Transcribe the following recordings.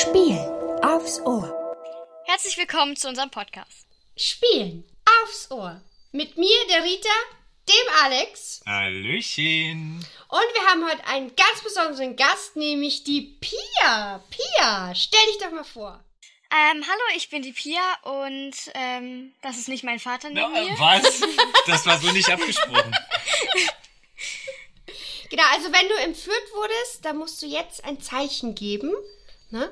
Spiel aufs Ohr. Herzlich willkommen zu unserem Podcast. Spielen aufs Ohr. Mit mir, der Rita, dem Alex. Hallöchen. Und wir haben heute einen ganz besonderen Gast, nämlich die Pia. Pia, stell dich doch mal vor. Ähm, hallo, ich bin die Pia und ähm, das ist nicht mein Vater neben Na, mir. was? Das war so nicht abgesprochen. Genau, also wenn du entführt wurdest, dann musst du jetzt ein Zeichen geben. Ne?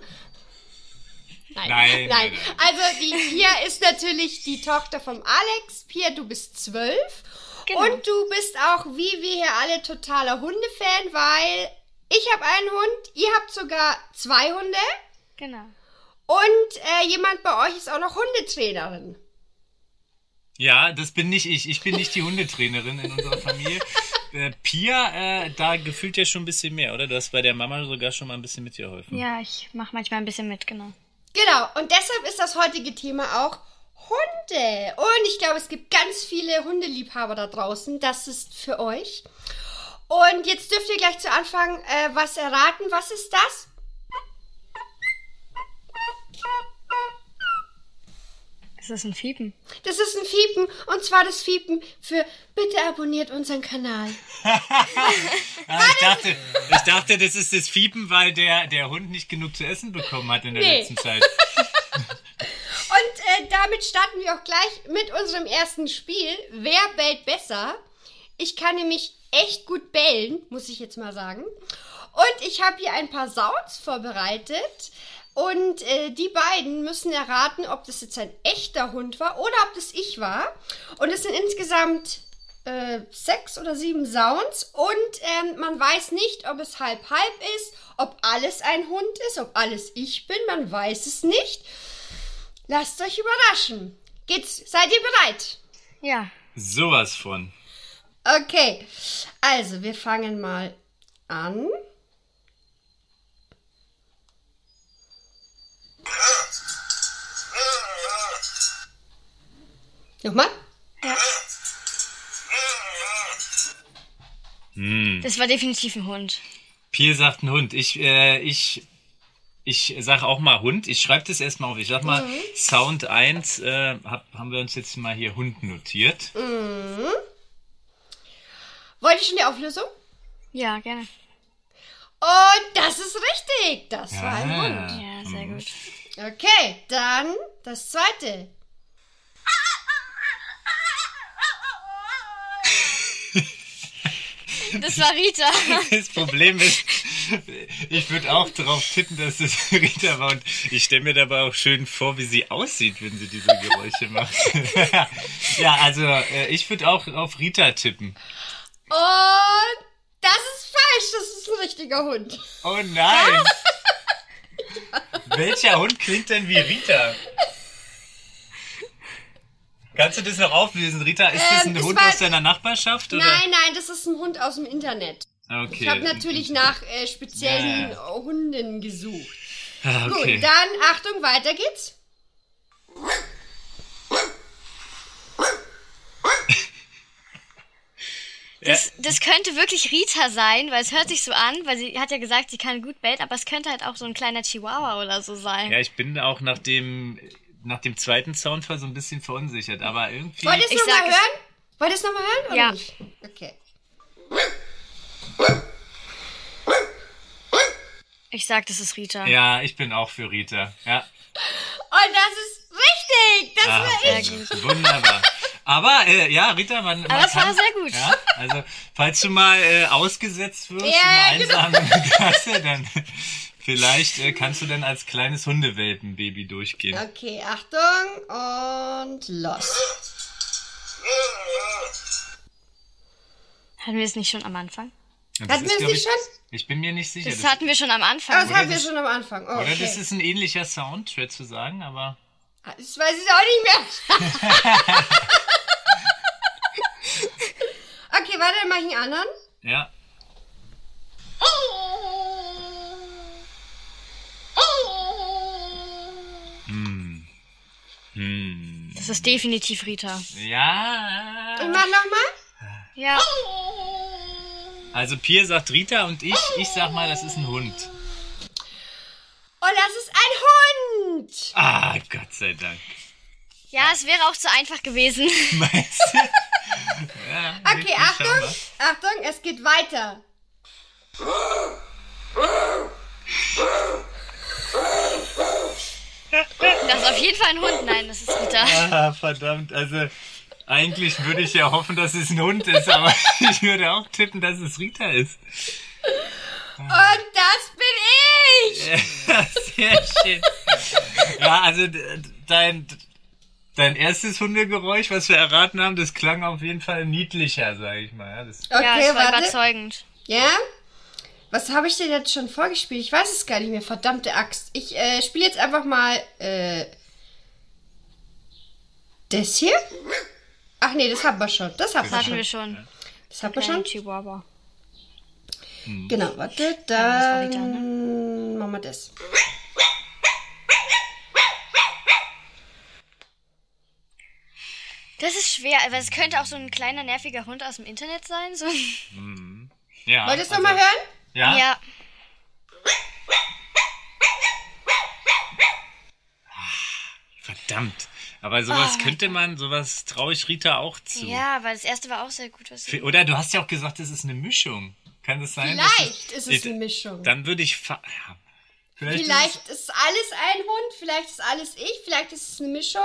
Nein, Nein, nein. Also die Pia ist natürlich die Tochter vom Alex. Pia, du bist zwölf. Genau. Und du bist auch, wie wir hier alle, totaler Hundefan, weil ich habe einen Hund, ihr habt sogar zwei Hunde. Genau. Und äh, jemand bei euch ist auch noch Hundetrainerin. Ja, das bin nicht ich. Ich bin nicht die Hundetrainerin in unserer Familie. Äh, Pia, äh, da gefühlt ja schon ein bisschen mehr, oder? Du hast bei der Mama sogar schon mal ein bisschen mitgeholfen. Ja, ich mache manchmal ein bisschen mit, genau. Genau, und deshalb ist das heutige Thema auch Hunde. Und ich glaube, es gibt ganz viele Hundeliebhaber da draußen. Das ist für euch. Und jetzt dürft ihr gleich zu Anfang äh, was erraten. Was ist das? Ist das ein Fiepen? Das ist ein Fiepen. Und zwar das Fiepen für bitte abonniert unseren Kanal. Ah, ich, dachte, ich dachte, das ist das Fiepen, weil der, der Hund nicht genug zu essen bekommen hat in der Nee. letzten Zeit. Und äh, damit starten wir auch gleich mit unserem ersten Spiel. Wer bellt besser? Ich kann nämlich echt gut bellen, muss ich jetzt mal sagen. Und ich habe hier ein paar Sounds vorbereitet. Und äh, die beiden müssen erraten, ob das jetzt ein echter Hund war oder ob das ich war. Und es sind insgesamt äh, sechs oder sieben Sounds. Und ähm, man weiß nicht, ob es halb-halb ist, ob alles ein Hund ist, ob alles ich bin. Man weiß es nicht. Lasst euch überraschen. Geht's? Seid ihr bereit? Ja. Sowas von. Okay. Also, wir fangen mal an. Nochmal? Das war definitiv ein Hund. Pia sagt ein Hund. Ich, äh, ich, ich sage auch mal Hund. Ich schreibe das erstmal auf. Ich sag mal, Sound 1 äh, hab, haben wir uns jetzt mal hier Hund notiert. Wollt ihr schon die Auflösung? Ja, gerne. Und das ist richtig. Das war ein. Hund. Ja, sehr gut. Okay, dann das zweite. Das war Rita. Das Problem ist, ich würde auch drauf tippen, dass es Rita war und ich stelle mir dabei auch schön vor, wie sie aussieht, wenn sie diese Geräusche macht. ja, also äh, ich würde auch auf Rita tippen. Und das ist falsch. Das ist ein richtiger Hund. Oh nein! Welcher Hund klingt denn wie Rita? Kannst du das noch auflösen, Rita? Ist das Ähm, ein Hund war- aus deiner Nachbarschaft? Oder? Nein, nein, das ist ein Hund aus dem Internet. Okay. Ich habe natürlich nach äh, speziellen Ja. Hunden gesucht. Ah, okay. Gut, dann Achtung, weiter geht's. Das, das könnte wirklich Rita sein, weil es hört sich so an, weil sie hat ja gesagt, sie kann gut bellen, aber es könnte halt auch so ein kleiner Chihuahua oder so sein. Ja, ich bin auch nach dem, nach dem zweiten Soundfall so ein bisschen verunsichert, aber irgendwie. Wollt ihr es Ich nochmal hören? Wollt ihr es nochmal hören? Oder Ja. Nicht? Okay. Ich sag, das ist Rita. Ja, ich bin auch für Rita. Ja. Und das ist richtig. Das Ah, war ich. Wunderbar. Aber äh, ja, Rita, man, man Aber es war kann, sehr gut. Ja, also falls du mal äh, ausgesetzt wirst Ja, in einer einsamen Gasse, dann vielleicht äh, kannst du dann als kleines Hundewelpenbaby durchgehen. Okay, Achtung und los. Hatten wir es nicht schon am Anfang? Und Hatten wir es nicht ich, schon? Ich bin mir nicht sicher. Das Das, hatten wir schon am Aber Anfang. das hatten wir das- schon am Anfang. Oh, oder okay. das ist ein ähnlicher Sound, schwer zu sagen, aber Das weiß ich auch nicht mehr. okay, warte, dann mach ich einen anderen. ja. Hm. Das ist definitiv Rita. Ja. Ich mach nochmal. Ja. Also Pia sagt Rita und ich, ich sag mal, das ist ein Hund. Und das ist Hund. Ah, Gott sei Dank. Ja, es wäre auch zu einfach gewesen. Meinst du? Ja, Okay, Achtung. Achtung, es geht weiter. Das ist auf jeden Fall ein Hund. Nein, das ist Rita. Ah, verdammt. Also, eigentlich würde ich ja hoffen, dass es ein Hund ist, aber ich würde auch tippen, dass es Rita ist. Und das bin ich. Ja, sehr schön. Ja, also dein, dein erstes Hundegeräusch, was wir erraten haben, das klang auf jeden Fall niedlicher, sag ich mal. Ja, das, Okay, ja, es war warte. überzeugend. Ja? Was habe ich denn jetzt schon vorgespielt? Ich weiß es gar nicht mehr. Verdammte Axt. Ich äh, spiele jetzt einfach mal äh, das hier. Ach nee, das haben wir schon. Das haben Das wir hatten schon. wir schon. Das haben wir schon. Chihuahua. Genau, warte, das war dann ne? machen wir das. Das ist schwer, aber es könnte auch so ein kleiner nerviger Hund aus dem Internet sein. So. ja, Wollt ihr es also- nochmal hören? Ja? Ja. Verdammt. Aber sowas könnte man, sowas traue ich Rita auch zu. Ja, weil das erste war auch sehr gut. Was F- Oder du hast ja auch gesagt, es ist eine Mischung. Kann das sein? Vielleicht ist es eine Mischung. Dann würde ich. Ja. Vielleicht, Vielleicht ist alles ein Hund, vielleicht ist alles ich, vielleicht ist es eine Mischung.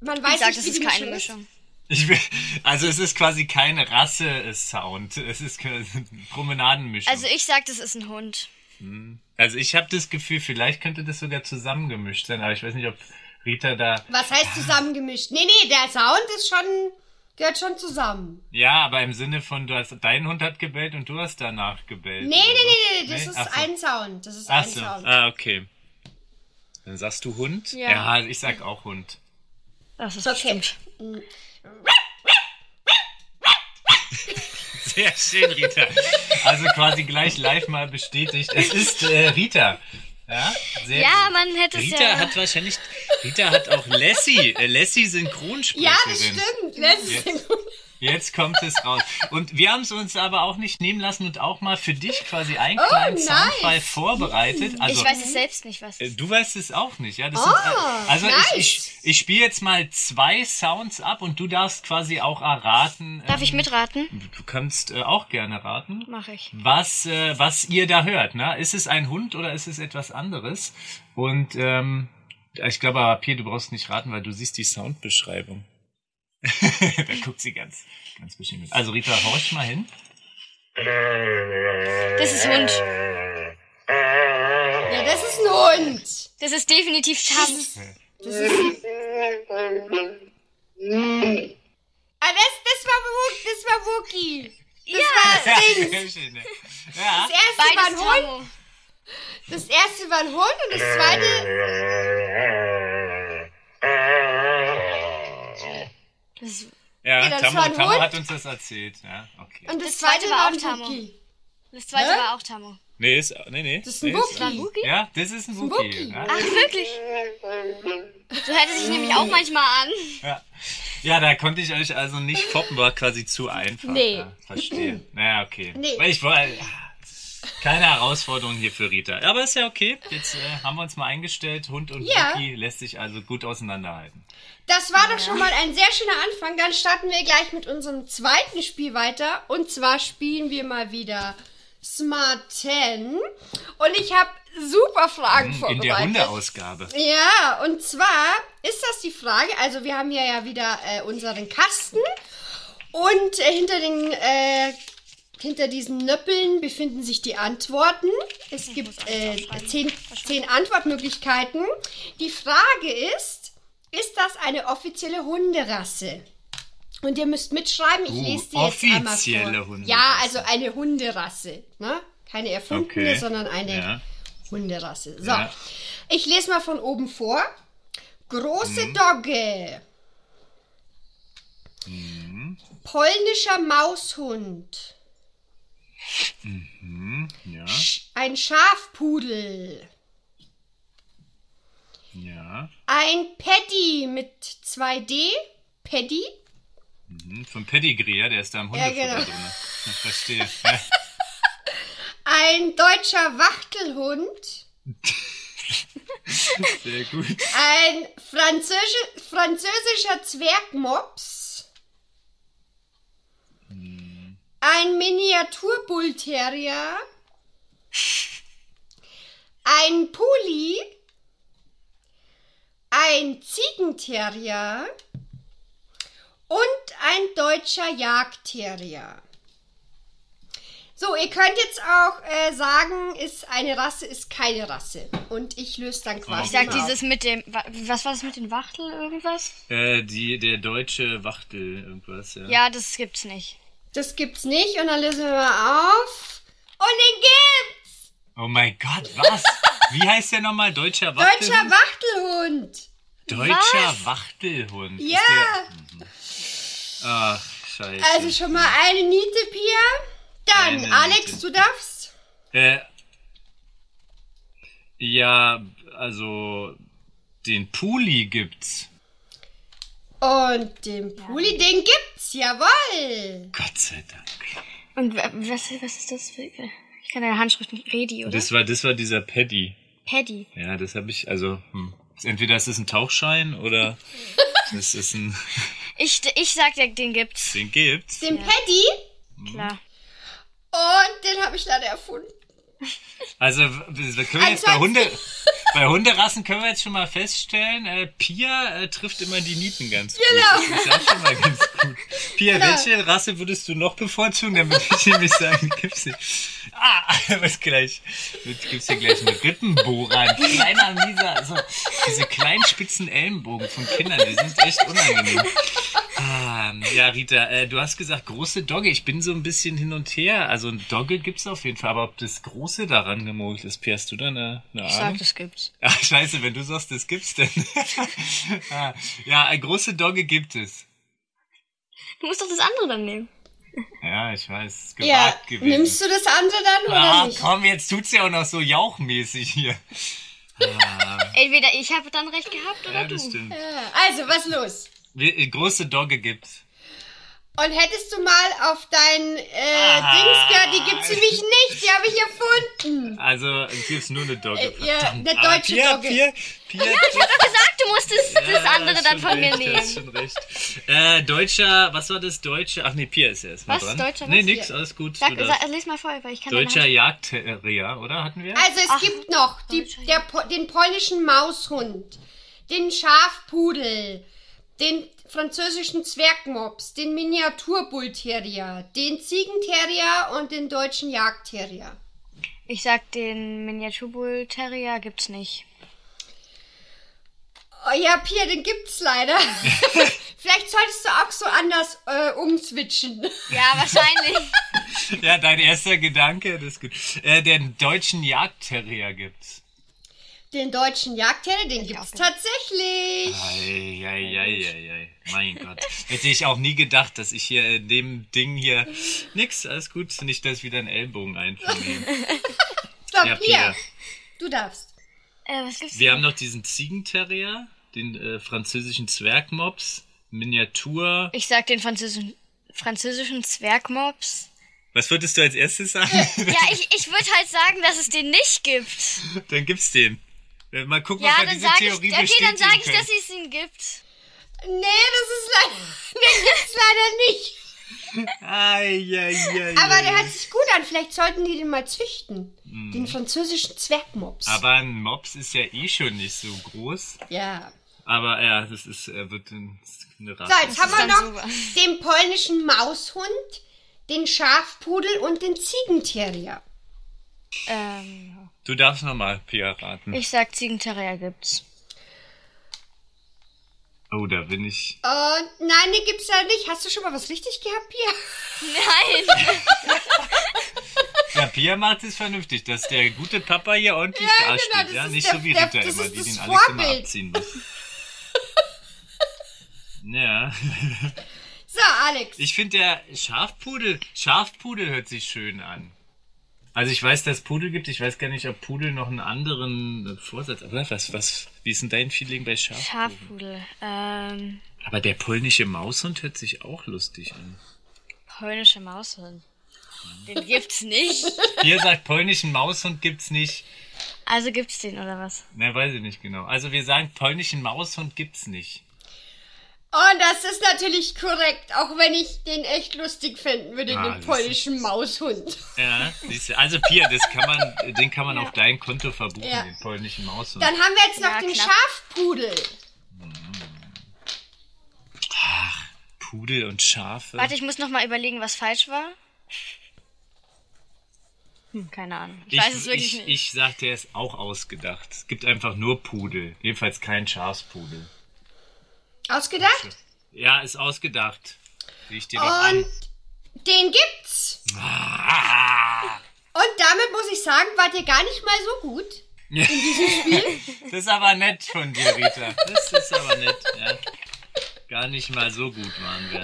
Man weiß ich sag, nicht, das wie ist die keine Mischung Mischung. Ich will, also es ist quasi keine Rasse-Sound. Es ist keine Promenadenmischung. Also ich sag, das ist ein Hund. Also ich habe das Gefühl, vielleicht könnte das sogar zusammengemischt sein, aber ich weiß nicht, ob Rita da. Was heißt zusammengemischt? Nee, nee, der Sound ist schon, gehört schon zusammen. Ja, aber im Sinne von, du hast, dein Hund hat gebellt und du hast danach gebellt. Nee, nee, nee, nee, das Nee? ist Ach so. ein Sound. Das ist Ach ein so. Sound. Ah, okay. Dann sagst du Hund? Ja. ich sag auch Hund. Das ist Okay. Sehr schön, Rita. Also quasi gleich live mal bestätigt. Es ist äh, Rita. Ja, sehr Ja, gut. man hätte es Rita ja. hat wahrscheinlich, Rita hat auch Lassie, äh, Lassie Synchronsprecherin. Ja, das stimmt. Letztes Jetzt. Jetzt kommt es raus. Und wir haben es uns aber auch nicht nehmen lassen und auch mal für dich quasi einen kleinen nice. Soundfall vorbereitet. Also, ich weiß es selbst nicht, was äh, ist. Du weißt es auch nicht, ja? Das Ah, sind, äh, also nice. ich, ich, ich spiele jetzt mal zwei Sounds ab und du darfst quasi auch erraten. Darf ich ähm, mitraten? Du kannst äh, auch gerne raten. Mach ich. Was, äh, was ihr da hört, ne? Ist es ein Hund oder ist es etwas anderes? Und ähm, ich glaube, Pierre, du brauchst nicht raten, weil du siehst die Soundbeschreibung. da guckt sie ganz, ganz bestimmt mit. Also Rita, horch mal hin. Das ist Hund. Ja, das ist ein Hund. Das ist definitiv Tam. Das ist. Ah, das, das war Wookie. Das war Wookie. Das war Ja, Dings. sehr schön, ne? ja. Das erste war ein Beides Hund. Tamo. Das erste war ein Hund und das zweite. Das, Ja, das Tammo, Tammo hat uns das erzählt. Ja, okay. Und das, Das zweite zweite war auch. Wookie. das zweite Hä? war auch Tamo. Nee, ist, nee, nee. Das ist ein nee, Wookie. Ja, das ist ein Wookie. Ja. Ach, wirklich? So hört es sich nämlich auch manchmal an. Ja. ja, da konnte ich euch also nicht foppen, war quasi zu einfach. Nee. Ja, verstehe. Naja, okay. Nee. Weil ich wollte. Keine Herausforderung hier für Rita. Aber ist ja okay. Jetzt äh, haben wir uns mal eingestellt. Hund und Ja. Wookie lässt sich also gut auseinanderhalten. Das war doch schon mal ein sehr schöner Anfang. Dann starten wir gleich mit unserem zweiten Spiel weiter. Und zwar spielen wir mal wieder Smart 10. Und ich habe super Fragen Hm, In der vorbereitet. Hundeausgabe. Ja, und zwar ist das die Frage, also wir haben hier ja wieder äh, unseren Kasten und äh, hinter den äh, hinter diesen Nöppeln befinden sich die Antworten. Es gibt äh, zehn, zehn Antwortmöglichkeiten. Die Frage ist, ist das eine offizielle Hunderasse? Und ihr müsst mitschreiben, ich Uh, lese dir jetzt einmal offizielle vor. Hunderasse. Ja, also eine Hunderasse, ne? Keine erfundene, Okay. sondern eine Ja. Hunderasse. So, Ja. ich lese mal von oben vor. Große Mhm. Dogge. Polnischer Maushund. Ja, Ein Schafpudel. ja. Ein Paddy mit 2D. Paddy. Hm, Vom Pedigree, ja, der ist da im Ja, Hundefutter genau. drin. Ich verstehe. Ja. Ein deutscher Wachtelhund. Sehr gut. Ein französi französischer Zwergmops. Ein Miniaturbullterrier. Ein Puli. Ein Ziegenterrier. Und ein deutscher Jagdterrier. So, ihr könnt jetzt auch äh, sagen, ist eine Rasse, ist keine Rasse. Und ich löse dann quasi. Ich sag auf. dieses mit dem, wa- was war das mit den Wachtel irgendwas? Äh, die, der deutsche Wachtel, irgendwas, ja. Ja, das gibt's nicht. Das gibt's nicht und dann lösen wir mal auf. Und den gibt's! Oh mein Gott, was? Wie heißt der nochmal? Deutscher Wachtelhund? Deutscher Wachtelhund! Deutscher Wachtelhund. Ist Ja! Der, ach, scheiße. Also schon mal eine Niete, Pia. Dann, Eine Alex, Niete. du darfst. Äh, ja, also den Puli gibt's. Und den Pulli, den gibt's, jawoll! Gott sei Dank. Und wa- was, was ist das für... Ich kann deine Handschrift nicht... Redi, oder? Das war, das war dieser Paddy. Paddy. Ja, das habe ich, also, hm. Entweder ist es ein Tauchschein oder es ist ein, Ich, ich sag dir, den gibt's. den gibt's. Den Paddy. Klar. Und den habe ich leider erfunden. Also, können wir jetzt bei Hunde, bei Hunderassen können wir jetzt schon mal feststellen, äh, Pia äh, trifft immer die Nieten ganz gut. Genau. Das ist auch schon mal ganz gut. Pia, Genau. welche Rasse würdest du noch bevorzugen? Dann würde ich nämlich sagen, gibt's nicht. Ah, was gleich. Jetzt gibt's hier gleich einen Rippenbohrer, ein kleiner, mieser, also diese kleinen spitzen Ellenbogen von Kindern, die sind echt unangenehm. Ah, ja, Rita, äh, du hast gesagt, große Dogge. Ich bin so ein bisschen hin und her. Also ein Dogge gibt's auf jeden Fall, aber ob das große daran gemogelt ist, Pierre, hast du da eine, eine Ich sag, Ahnung? das gibt's. Ah, scheiße, wenn du sagst, das gibt's denn. ah, ja, eine große Dogge gibt es. Du musst doch das andere dann nehmen. Ja, ich weiß, es ist Ja, gewagt gewesen. nimmst du das andere dann oder ah, nicht? komm, jetzt tut's ja auch noch so jauchmäßig hier. Entweder ich habe dann recht gehabt oder Ja, du. das stimmt. Ja, Also, was los? Wie- äh, Große Dogge gibt's. Und hättest du mal auf dein äh, Ah. Dings gehört, die gibt's nämlich nicht, die habe ich erfunden. Also, es gibt nur eine Dogge. Äh, ja, eine deutsche Pia, Dogge. Pia, Pia, Ich hab doch gesagt, du musst das, das Ja, andere dann von mir nehmen. Hast schon recht. Äh, deutscher, was war das? Deutsche? Ach nee, Pia ist erst mal Was? dran. Deutscher Nee, was? nix, alles gut. Sag, du sag, lies mal vor, weil ich kann Deutscher Jagdterrier, oder? Hatten wir? Also es Ach, gibt noch die, der, den polnischen Maushund, den Schafpudel, den französischen Zwergmops, den Miniaturbullterrier, den Ziegenterrier und den deutschen Jagdterrier. Ich sag, den Miniaturbull Terrier gibt's nicht. Oh ja, Pia, den gibt's leider. Vielleicht solltest du auch so anders äh, umswitchen. Ja, wahrscheinlich. Ja, dein erster Gedanke, das ist gut. Äh, den deutschen Jagdterrier gibt's. Den deutschen Jagdterrier, den gibt's tatsächlich. Eieieiei. Mein Gott. Hätte ich auch nie gedacht, dass ich hier in dem Ding hier. Nix, alles gut. Nicht, dass ich wieder einen Ellbogen einfange. So, Ja, Pia. du darfst. äh, was gibt's Wir denn? haben noch diesen Ziegenterrier, den äh, französischen Zwergmops, Miniatur. Ich sag den französischen, französischen Zwergmops. Was würdest du als erstes sagen? Ja, ich, ich würde halt sagen, dass es den nicht gibt. dann gibt's den. Äh, Mal gucken, Ja, ob wir dann diese sage ich, Theorie okay, dann sage ich, dass es ihn gibt. Nee, das ist leider, den gibt's leider nicht. Eieiei. Aber der hört sich gut an. Vielleicht sollten die den mal züchten. Den französischen Zwergmops. Aber ein Mops ist ja eh schon nicht so groß. ja. Aber ja, das ist, er wird ein- das ist eine Rasse. So, jetzt haben wir noch super. den polnischen Maushund, den Schafpudel und den Ziegenterrier. Ähm, Du darfst nochmal Pia raten. ich sag Ziegenterrier gibt's. Oh, da bin ich. Und nein, den gibt's ja nicht. Hast du schon mal was richtig gehabt, Pia? Nein. Ja, Pia macht es vernünftig, dass der gute Papa hier ordentlich Ja, dasteht. genau, das ja, nicht der- so wie der- immer, ist die das den Alex immer Vorbild. abziehen muss. Ja. So, Alex. Ich finde der Schafpudel, Schafpudel hört sich schön an. Also ich weiß, dass es Pudel gibt. Ich weiß gar nicht, ob Pudel noch einen anderen Vorsatz. Aber was, was, wie ist denn dein Feeling bei Schaf? Schafpudel. Ähm, Aber der polnische Maushund hört sich auch lustig an. polnische Maushund. Den gibt's nicht. Ihr sagt polnischen Maushund gibt's nicht. Also gibt's den oder was? Ne, weiß ich nicht genau. Also wir sagen, polnischen Maushund gibt's nicht. Und das ist natürlich korrekt, auch wenn ich den echt lustig finden würde, Ah, den polnischen Maushund. Ja, siehst du. Also Pia, das kann man, den kann man auf dein Konto verbuchen, Ja. den polnischen Maushund. Dann haben wir jetzt noch Ja, den knapp. Schafpudel. Pudel und Schafe. Warte, ich muss noch mal überlegen, was falsch war. Hm, keine Ahnung. Ich, Ich, weiß es wirklich ich, nicht. ich sag, der ist auch ausgedacht. Es gibt einfach nur Pudel. Jedenfalls kein Schafspudel. Ausgedacht? Ja, ist ausgedacht. Riech dir doch an. Und den gibt's. Ah, Und damit muss ich sagen, wart ihr gar nicht mal so gut. das ist aber nett von dir, Rita. Das ist aber nett, ja. Gar nicht mal so gut waren wir.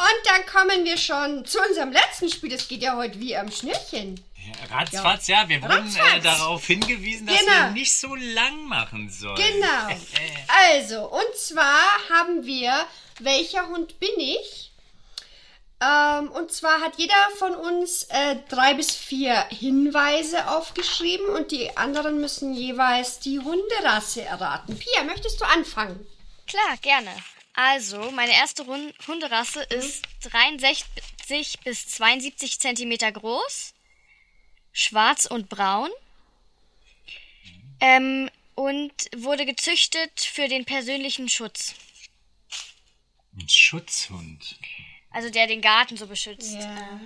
Und dann kommen wir schon zu unserem letzten Spiel. Das geht ja heute wie am Schnürchen. Ja, ratzfatz, ja. Wir wurden äh, darauf hingewiesen, dass Genau. wir nicht so lang machen sollen. Genau. Also, und zwar haben wir Welcher Hund bin ich? Ähm, und zwar hat jeder von uns äh, drei bis vier Hinweise aufgeschrieben und die anderen müssen jeweils die Hunderasse erraten. Pia, möchtest du anfangen? Klar, gerne. Also, meine erste Hunderasse Mhm. ist 63 bis 72 Zentimeter groß, schwarz und braun ähm, und wurde gezüchtet für den persönlichen Schutz. Ein Schutzhund. Also der den Garten so beschützt. Ja.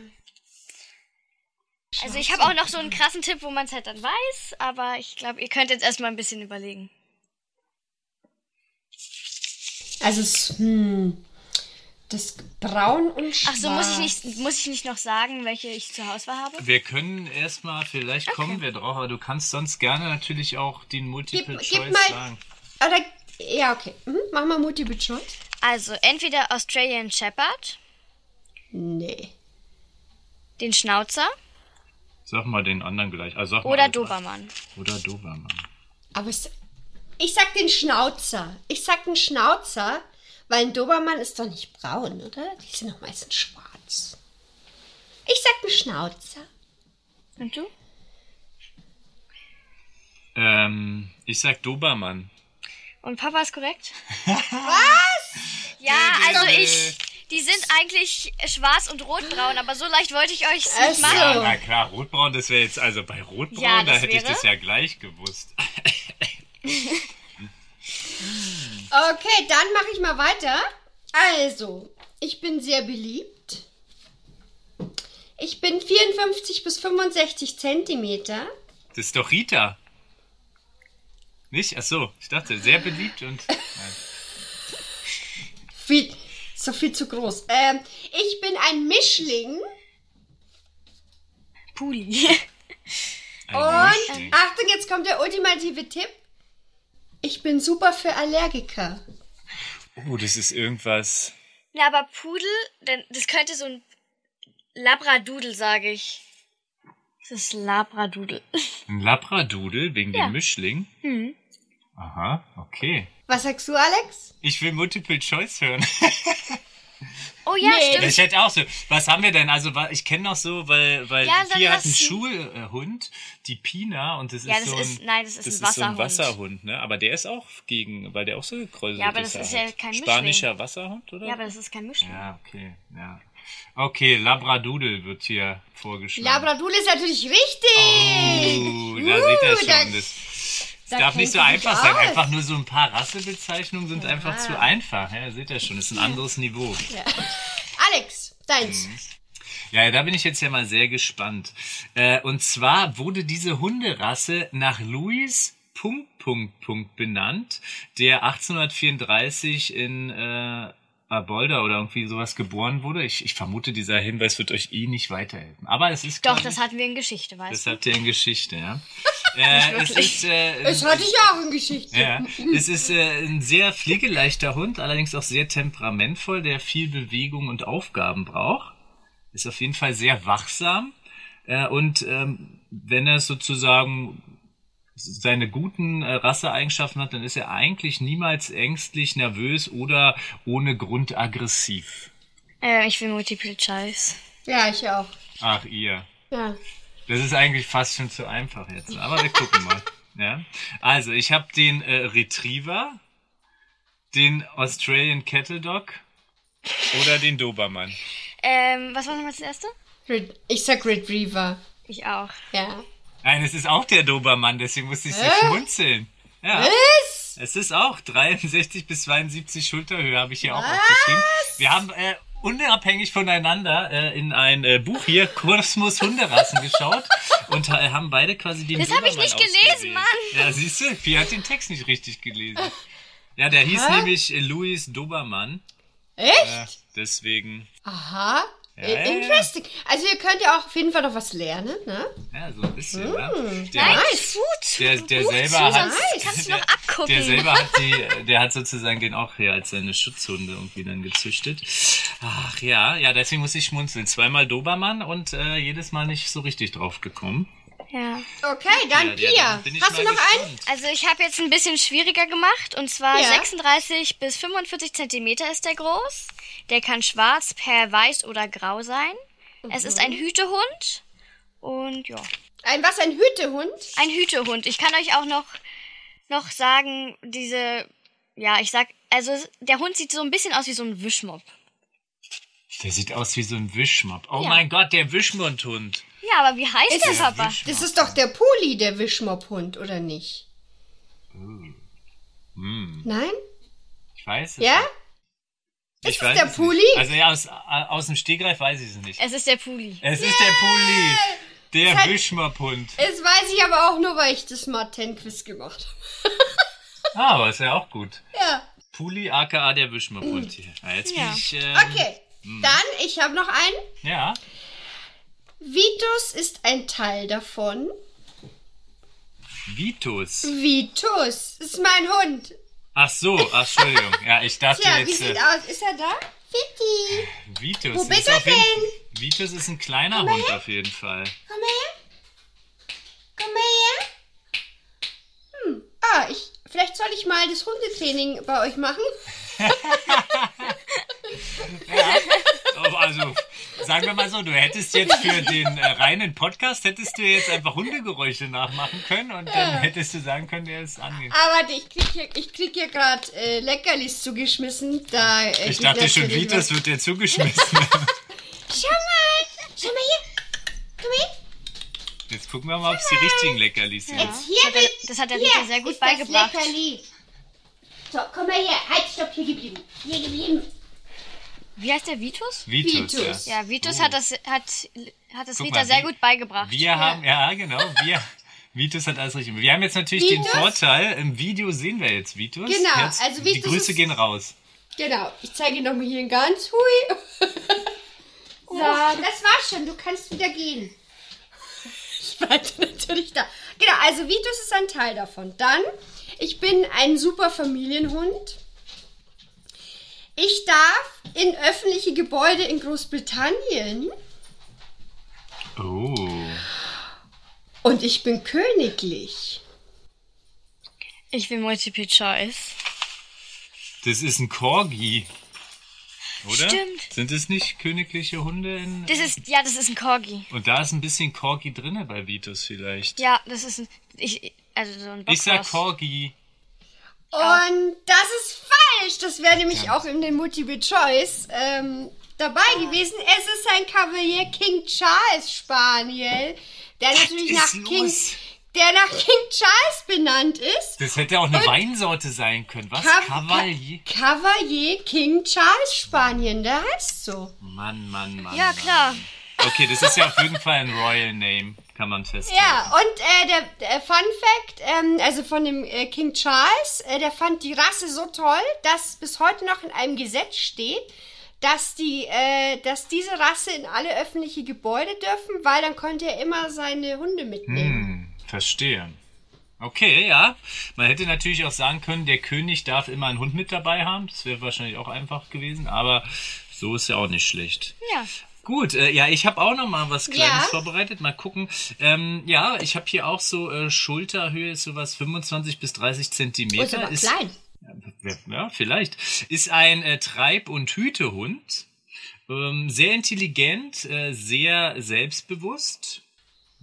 Also ich habe auch noch so einen krassen Tipp, wo man es halt dann weiß, aber ich glaube, ihr könnt jetzt erstmal ein bisschen überlegen. Also, es, hm, das Braun und Schwarz. Ach so, muss ich nicht, muss ich nicht noch sagen, welche ich zur Auswahl habe? Wir können erstmal, vielleicht kommen wir drauf, aber du kannst sonst gerne natürlich auch den Multiple Gib- Choice gib mal- sagen. Oder, ja, okay. Mhm, machen wir Multiple Choice. Also entweder Australian Shepherd, Nee. den Schnauzer Sag mal den anderen gleich. Also sag mal oder. Dobermann. Oder Dobermann. Aber es, ich sag den Schnauzer. Ich sag den Schnauzer, weil ein Dobermann ist doch nicht braun, oder? Die sind doch meistens schwarz. Ich sag den Schnauzer. Und du? Ähm, ich sag Dobermann. Und Papa ist korrekt? Was? Ja, also ich. Die sind eigentlich schwarz und rotbraun, aber so leicht wollte ich euch Ach nicht machen. Ja, na klar, Rotbraun, das wäre jetzt, also bei Rotbraun, Ja, da hätte ich wäre- das ja gleich gewusst. Okay, dann mache ich mal weiter. Also, ich bin sehr beliebt. Ich bin 54 bis 65 Zentimeter. Das ist doch Rita. Nicht? Ach so, ich dachte, sehr beliebt und. Viel, so viel zu groß. Ähm, ich bin ein Mischling. Puli. Ein Und Mischling. Achtung, jetzt kommt der ultimative Tipp. Ich bin super für Allergiker. Oh, das ist irgendwas. Na, aber Pudel, denn das könnte so ein Labradudel, sage ich. Das ist Labradudel. Ein Labradudel wegen Ja. dem Mischling. Aha, okay. Was sagst du, Alex? Ich will Multiple Choice hören. Oh ja, Nee, stimmt. Ich hätte auch so. Was haben wir denn? Also ich kenne noch so, weil weil Ja, Pia hat einen Schulhund, die Pina und das Ja, ist das so ein ist- nein, das ist ein so ein Wasserhund. Wasserhund, ne? Aber der ist auch gegen, weil der auch so gekräuselt Ja, aber das ist ja halt. kein Mischling. Spanischer Wasserhund, oder? Ja, aber das ist kein Mischling. Ja, okay, ja. Okay, Labradudel wird hier vorgeschlagen. Labradudel ist natürlich richtig. Uh, da seht ihr Uh, schon. da- das das da darf nicht so einfach sein. Einfach nur so ein paar Rassebezeichnungen sind einfach zu einfach. Ja, seht ihr schon. Das ist ein anderes Niveau. Alex, deins. Ja, da bin ich jetzt ja mal sehr gespannt. Äh, und zwar wurde diese Hunderasse nach Louis Punkt, Punkt, Punkt benannt, der 1834 in äh, Abolda oder irgendwie sowas geboren wurde. Ich, ich vermute, dieser Hinweis wird euch eh nicht weiterhelfen. Aber es ist Doch, das hatten wir in Geschichte, weißt das du? habt ihr in Geschichte, ja. äh, es ist, äh, Das hatte ich auch in Geschichte. ja, es ist äh, ein sehr pflegeleichter Hund, allerdings auch sehr temperamentvoll, der viel Bewegung und Aufgaben braucht. Ist auf jeden Fall sehr wachsam. Äh, und ähm, wenn er sozusagen seine guten äh, Rasseeigenschaften hat, dann ist er eigentlich niemals ängstlich, nervös oder ohne Grund aggressiv. Äh, ich will Multiple Choice. Ja, ich auch. Ach, ihr. Ja. Das ist eigentlich fast schon zu einfach jetzt. Aber wir gucken mal. Ja. Also, ich habe den äh, Retriever, den Australian Cattle Dog oder den Dobermann. Ähm, was war nochmal das erste? Ich sag Retriever. Ich auch. Ja. Nein, es ist auch der Dobermann, deswegen musste ich so Hä? schmunzeln. Ja. Was? Es ist auch 63 bis 72 Schulterhöhe, habe ich hier auch aufgeschrieben. Wir haben äh, unabhängig voneinander äh, in ein äh, Buch hier, Kosmos Hunderassen, geschaut und äh, haben beide quasi den Das hab ich nicht gelesen. Mann. Ja, siehst du, Pia hat den Text nicht richtig gelesen. Ja, der hieß Hä? nämlich äh, Louis Dobermann. Echt? Äh, deswegen, Aha. Ja, I- ja, ja. Interesting. Also ihr könnt ja auch auf jeden Fall noch was lernen, ne? ja, so ein bisschen, ne? Hm. Der, Nice. Gut. der, der Gut selber zu, hat, kannst du der, noch abgucken. der selber hat die, der hat sozusagen den auch hier als seine Schutzhunde irgendwie dann gezüchtet. Ach ja, ja, deswegen muss ich schmunzeln. Zweimal Dobermann und äh, jedes Mal nicht so richtig drauf gekommen. Ja. Okay, dann Ja, Pia. ja, dann Hast du noch einen? gespannt. Also ich habe jetzt ein bisschen schwieriger gemacht und zwar Ja. 36 bis 45 Zentimeter ist der groß. Der kann schwarz, per weiß oder grau sein. Es ist ein Hütehund und ja, Ein was? Ein Hütehund? ein Hütehund. Ich kann euch auch noch noch sagen, diese ja, ich sag, also der Hund sieht so ein bisschen aus wie so ein Wischmopp. Der sieht aus wie so ein Wischmopp. Oh Ja. mein Gott, der Wischmundhund. Ja, aber wie heißt Ist der es- Papa? Das ist doch der Puli, der Wischmopp-Hund, oder nicht? Nein? Ich weiß es Ja? nicht. Ich Ist es weiß der es Puli? Nicht. Also ja, aus, aus dem Stegreif weiß ich es nicht. Es ist der Puli. Es ist der Puli. Der hat- Wischmopp-Hund. Das weiß ich aber auch nur, weil ich das Smart 10 Quiz gemacht habe. Ah, aber ist ja auch gut. Ja. Puli aka der Wischmopp-Hund hier. Ja, jetzt bin Ja. ich. Ähm, Okay. Dann, ich habe noch einen. Ja. Vitus ist ein Teil davon. Vitus. Vitus ist mein Hund. Ach so, ach, Entschuldigung. Ja, ich dachte Tja, wie jetzt. sieht Äh, aus? Ist er da? Vitti. Vitus. Wo ist bist du denn? Vitus ist ein kleiner Hund auf jeden Fall. Komm her. Komm her. Hm. Ah, ich, vielleicht soll ich mal das Hundetraining bei euch machen. Oh, Also, sagen wir mal so, du hättest jetzt für den äh, reinen Podcast, hättest du jetzt einfach Hundegeräusche nachmachen können und dann hättest du sagen können, der ist ange... Ah, warte, ich krieg hier, ich krieg hier gerade äh, Leckerlis zugeschmissen. Da, äh, Ich dachte schon, Vitus was. wird dir zugeschmissen. Schau mal. Schau mal hier. Komm her. Jetzt gucken wir mal, ob es die richtigen Leckerlis sind. Jetzt hier Das hat er- das hat der Rita sehr gut ist beigebracht. Das Leckerli. So, komm mal her. Halt, stopp, hier geblieben. Hier geblieben. Wie heißt der Vitus? Vitus, Vitus. ja. Ja, Vitus hat das hat hat das Guck Rita mal, sehr Vi- gut beigebracht. Wir haben, ja genau, wir... Vitus hat alles richtig. Wir haben jetzt natürlich den Vitus? Vorteil, im Video sehen wir jetzt Vitus. Genau, Jetzt, also Die Vitus Grüße ist- gehen raus. Genau, ich zeige Ihnen nochmal hier in ganz. Hui. so, das war's schon. Du kannst wieder gehen. Ich warte natürlich da. Genau, also Vitus ist ein Teil davon. Dann, ich bin ein super Familienhund. Ich darf in öffentliche Gebäude in Großbritannien Oh. und ich bin königlich. Ich will Multiple Choice. Das ist ein Corgi. Oder? Stimmt. Sind es nicht königliche Hunde? In, Das ist ja, das ist ein Corgi. und da ist ein bisschen Corgi drinne bei Vitus vielleicht. Ja, das ist ein ich also so ein ich sag. Corgi. Und das ist falsch. Das wäre nämlich auch in den Multiple Choice ähm, dabei gewesen. Es ist ein Kavalier King Charles Spaniel, der natürlich ist nach los? King, der nach King Charles benannt ist. Das hätte auch eine Weinsorte sein können. Was? Cav- Cavalier? Ca- Cavalier King Charles Spanien, der heißt so. Mann, Mann, Mann. Ja, Mann. klar. Okay, das ist ja auf jeden Fall ein Royal Name, kann man festhalten. Ja, und äh, der, der Fun Fact, ähm, also von dem äh, King Charles, äh, der fand die Rasse so toll, dass bis heute noch in einem Gesetz steht, dass die, äh, dass diese Rasse in alle öffentliche Gebäude dürfen, weil dann konnte er immer seine Hunde mitnehmen. Hm, verstehe. Okay, ja. Man hätte natürlich auch sagen können, der König darf immer einen Hund mit dabei haben. Das wäre wahrscheinlich auch einfach gewesen, aber so ist ja auch nicht schlecht. Ja. Gut, äh, ja, ich habe auch noch mal was Kleines Ja. vorbereitet. Mal gucken. Ähm, ja, ich habe hier auch so äh, Schulterhöhe, ist sowas 25 bis 30 Zentimeter. Oh, ist aber klein. Ja, vielleicht. Ist ein äh, Treib- und Hütehund. Ähm, sehr intelligent, äh, sehr selbstbewusst.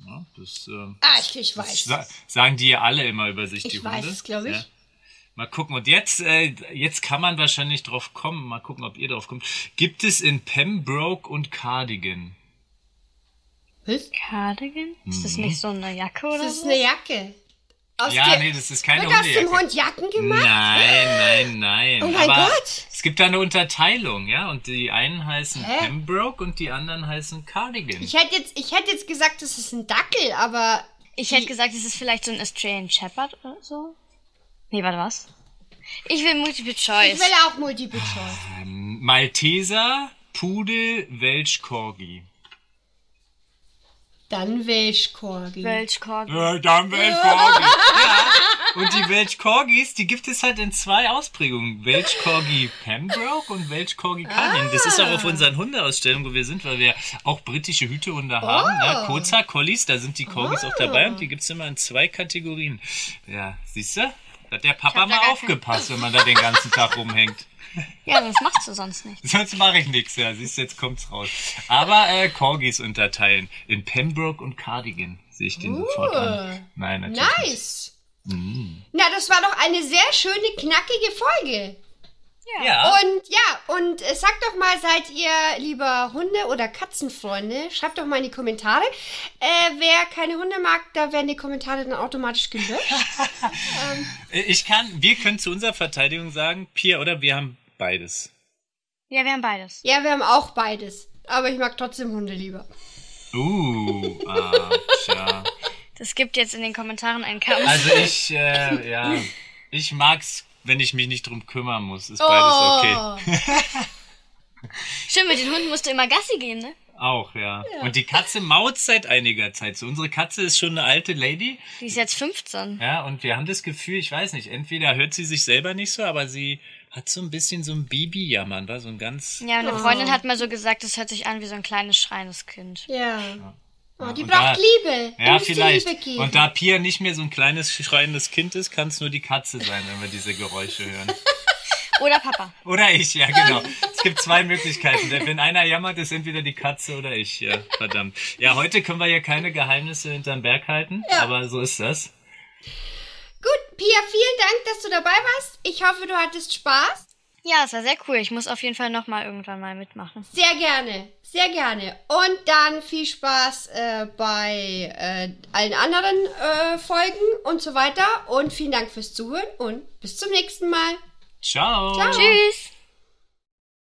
Ja, das, äh, Ah, ich, ich weiß. sa sagen die ja alle immer über sich, die Ich weiß Hunde. es, glaub ich. Ja. Mal gucken. Und jetzt, äh, jetzt kann man wahrscheinlich drauf kommen. Mal gucken, ob ihr drauf kommt. Gibt es in Pembroke und Cardigan? Was? Cardigan? Ist das Mhm. nicht so eine Jacke oder Das ist so? eine Jacke. Aus Ja, nee, das ist keine Wird aus dem Hundejacke. Hund Jacken gemacht? Nein, nein, nein. Oh mein Aber Gott. Es gibt da eine Unterteilung, ja. Und die einen heißen Hä? Pembroke und die anderen heißen Cardigan. Ich hätte jetzt, ich hätte jetzt gesagt, das ist ein Dackel, aber Ich hätte gesagt, es ist vielleicht so ein Australian Shepherd oder so. Nee, warte, was? Ich will Multiple ich Choice. will auch Multiple Choice. Malteser, Pudel, Welsh Corgi. Dann Welsh Corgi. Welch Corgi. Ja, dann Welsh Corgi. ja. Und die Welsh Corgis, die gibt es halt in zwei Ausprägungen. Welsh Corgi Pembroke und Welsh Corgi Cardigan. Das ist auch auf unseren Hundeausstellungen, wo wir sind, weil wir auch britische Hütehunde haben. Ja, Kurzer Collies, da sind die Corgis auch dabei und die gibt's immer in zwei Kategorien. Ja, siehst du? Da hat der Papa mal aufgepasst, wenn man da den ganzen Tag rumhängt. Ja, das machst du sonst nicht. Sonst mache ich nichts, ja. Siehst du, jetzt kommt's raus. Aber äh, Corgis unterteilen. In Pembroke und Cardigan sehe ich den sofort an. Nein, natürlich. nicht. Nice. Na, das war doch eine sehr schöne, knackige Folge. Ja. Und ja, und äh, sagt doch mal, seid ihr lieber Hunde- oder Katzenfreunde? Schreibt doch mal in die Kommentare. Äh, wer keine Hunde mag, da werden die Kommentare dann automatisch gelöscht. Äh, Ich kann, wir können zu unserer Verteidigung sagen, Pia, oder wir haben beides. Ja, wir haben beides. ja, wir haben auch beides. Aber ich mag trotzdem Hunde lieber. Uh, ah, tja. Das gibt jetzt in den Kommentaren einen Kampf. Also ich, äh, ja, ich mag's, wenn ich mich nicht drum kümmern muss. Ist beides okay. Stimmt, mit den Hunden musst du immer Gassi gehen, ne? Auch, ja. Und die Katze maut seit einiger Zeit. So, unsere Katze ist schon eine alte Lady. Die ist jetzt 15. Ja, und wir haben das Gefühl, ich weiß nicht, entweder hört sie sich selber nicht so, aber sie hat so ein bisschen so ein Baby-Jammern, war so ein ganz. Ja, eine Freundin hat mal so gesagt, das hört sich an wie so ein kleines schreiendes Kind. Ja. Oh, die Und braucht da- Liebe. Ja, musst ihr vielleicht. Liebe geben. Und da Pia nicht mehr so ein kleines schreiendes Kind ist, kann es nur die Katze sein, wenn wir diese Geräusche hören. Oder Papa. Oder ich, ja, genau. Es gibt zwei Möglichkeiten. Wenn einer jammert, ist entweder die Katze oder ich. Ja, verdammt. Ja, heute können wir ja keine Geheimnisse hinterm Berg halten, Ja. aber so ist das. Gut, Pia, vielen Dank, dass du dabei warst. Ich hoffe, du hattest Spaß. Ja, es war sehr cool. Ich muss auf jeden Fall nochmal irgendwann mal mitmachen. Sehr gerne, sehr gerne. Und dann viel Spaß äh, bei äh, allen anderen äh, Folgen und so weiter. Und vielen Dank fürs Zuhören und bis zum nächsten Mal. Ciao. Ciao. Tschüss!